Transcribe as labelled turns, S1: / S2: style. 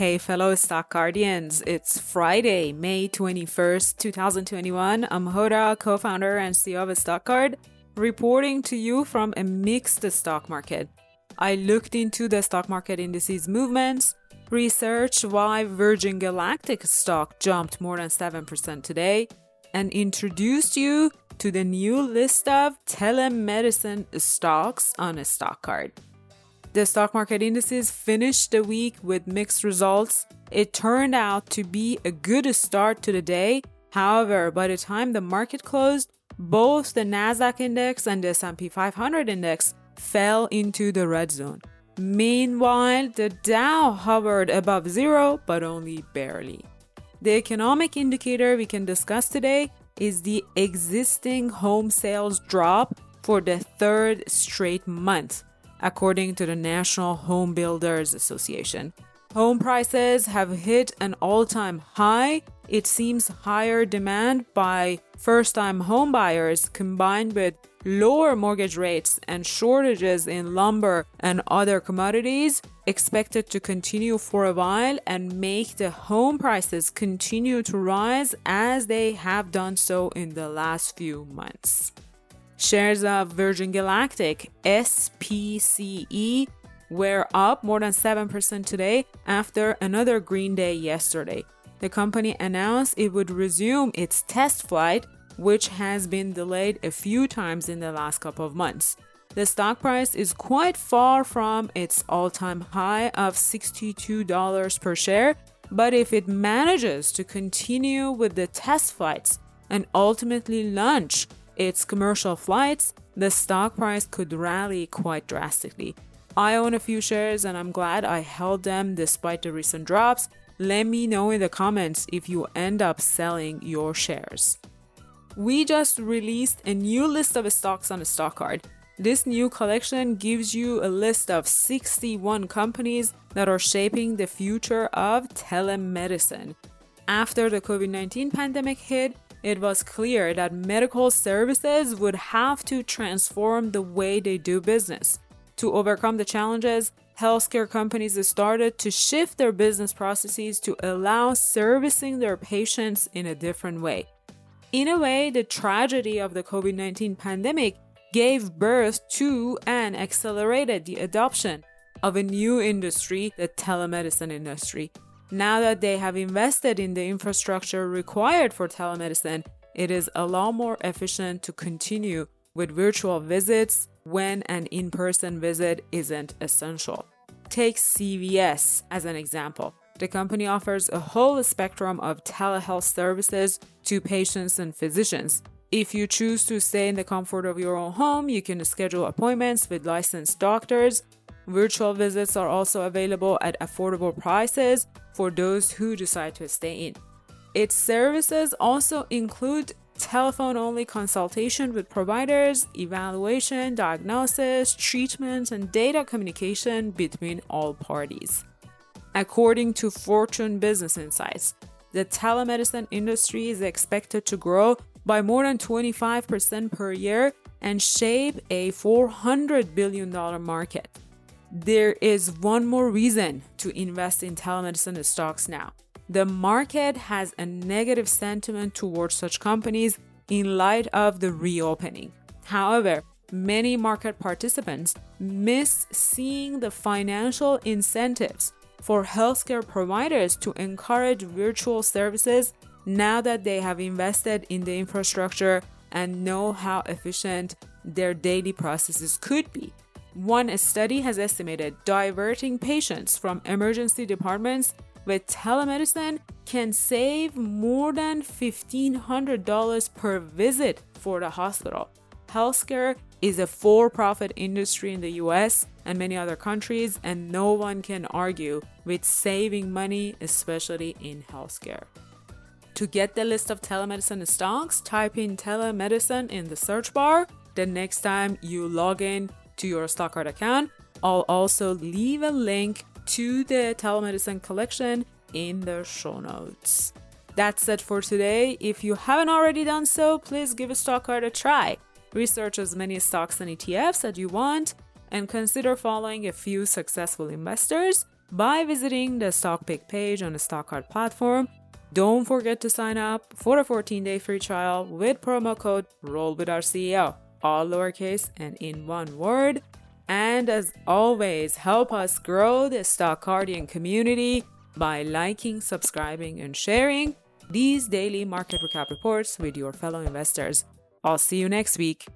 S1: Hey, fellow Stockcardians. It's Friday, May 21st, 2021. I'm Hoda, co founder and CEO of StockCard, reporting to you from a mixed stock market. I looked into the stock market indices movements, researched why Virgin Galactic stock jumped more than 7% today, and introduced you to the new list of telemedicine stocks on a stock card. The stock market indices finished the week with mixed results. It turned out to be a good start to the day. However, by the time the market closed, both the Nasdaq index and the S&P 500 index fell into the red zone. Meanwhile, the Dow hovered above zero, but only barely. The economic indicator we can discuss today is the existing home sales drop for the third straight month according to the National Home Builders Association. Home prices have hit an all time high. It seems higher demand by first time homebuyers combined with lower mortgage rates and shortages in lumber and other commodities expected to continue for a while and make the home prices continue to rise as they have done so in the last few months. Shares of Virgin Galactic, SPCE, were up more than 7% today after another green day yesterday. The company announced it would resume its test flight, which has been delayed a few times in the last couple of months. The stock price is quite far from its all time high of $62 per share, but if it manages to continue with the test flights and ultimately launch its commercial flights, the stock price could rally quite drastically. I own a few shares and I'm glad I held them despite the recent drops. Let me know in the comments if you end up selling your shares. We just released a new list of stocks on the stock card. This new collection gives you a list of 61 companies that are shaping the future of telemedicine. After the COVID 19 pandemic hit, it was clear that medical services would have to transform the way they do business. To overcome the challenges, healthcare companies started to shift their business processes to allow servicing their patients in a different way. In a way, the tragedy of the COVID 19 pandemic gave birth to and accelerated the adoption of a new industry, the telemedicine industry. Now that they have invested in the infrastructure required for telemedicine, it is a lot more efficient to continue with virtual visits when an in person visit isn't essential. Take CVS as an example. The company offers a whole spectrum of telehealth services to patients and physicians. If you choose to stay in the comfort of your own home, you can schedule appointments with licensed doctors Virtual visits are also available at affordable prices for those who decide to stay in. Its services also include telephone only consultation with providers, evaluation, diagnosis, treatment, and data communication between all parties. According to Fortune Business Insights, the telemedicine industry is expected to grow by more than 25% per year and shape a $400 billion market there is one more reason to invest in telemedicine stocks now. The market has a negative sentiment towards such companies in light of the reopening. However, many market participants miss seeing the financial incentives for healthcare providers to encourage virtual services now that they have invested in the infrastructure and know how efficient their daily processes could be. One study has estimated diverting patients from emergency departments with telemedicine can save more than $1,500 per visit for the hospital. Healthcare is a for profit industry in the US and many other countries, and no one can argue with saving money, especially in healthcare. To get the list of telemedicine stocks, type in telemedicine in the search bar. The next time you log in, to your StockCard account. I'll also leave a link to the telemedicine collection in the show notes. That's it for today. If you haven't already done so, please give a StockCard a try. Research as many stocks and ETFs as you want, and consider following a few successful investors. by visiting the stock pick page on the StockCard platform. Don't forget to sign up for a 14 day free trial with promo code Roll with Our CEO, all lowercase and in one word. And as always, help us grow the Stockcardian community by liking, subscribing, and sharing these daily market recap reports with your fellow investors. I'll see you next week.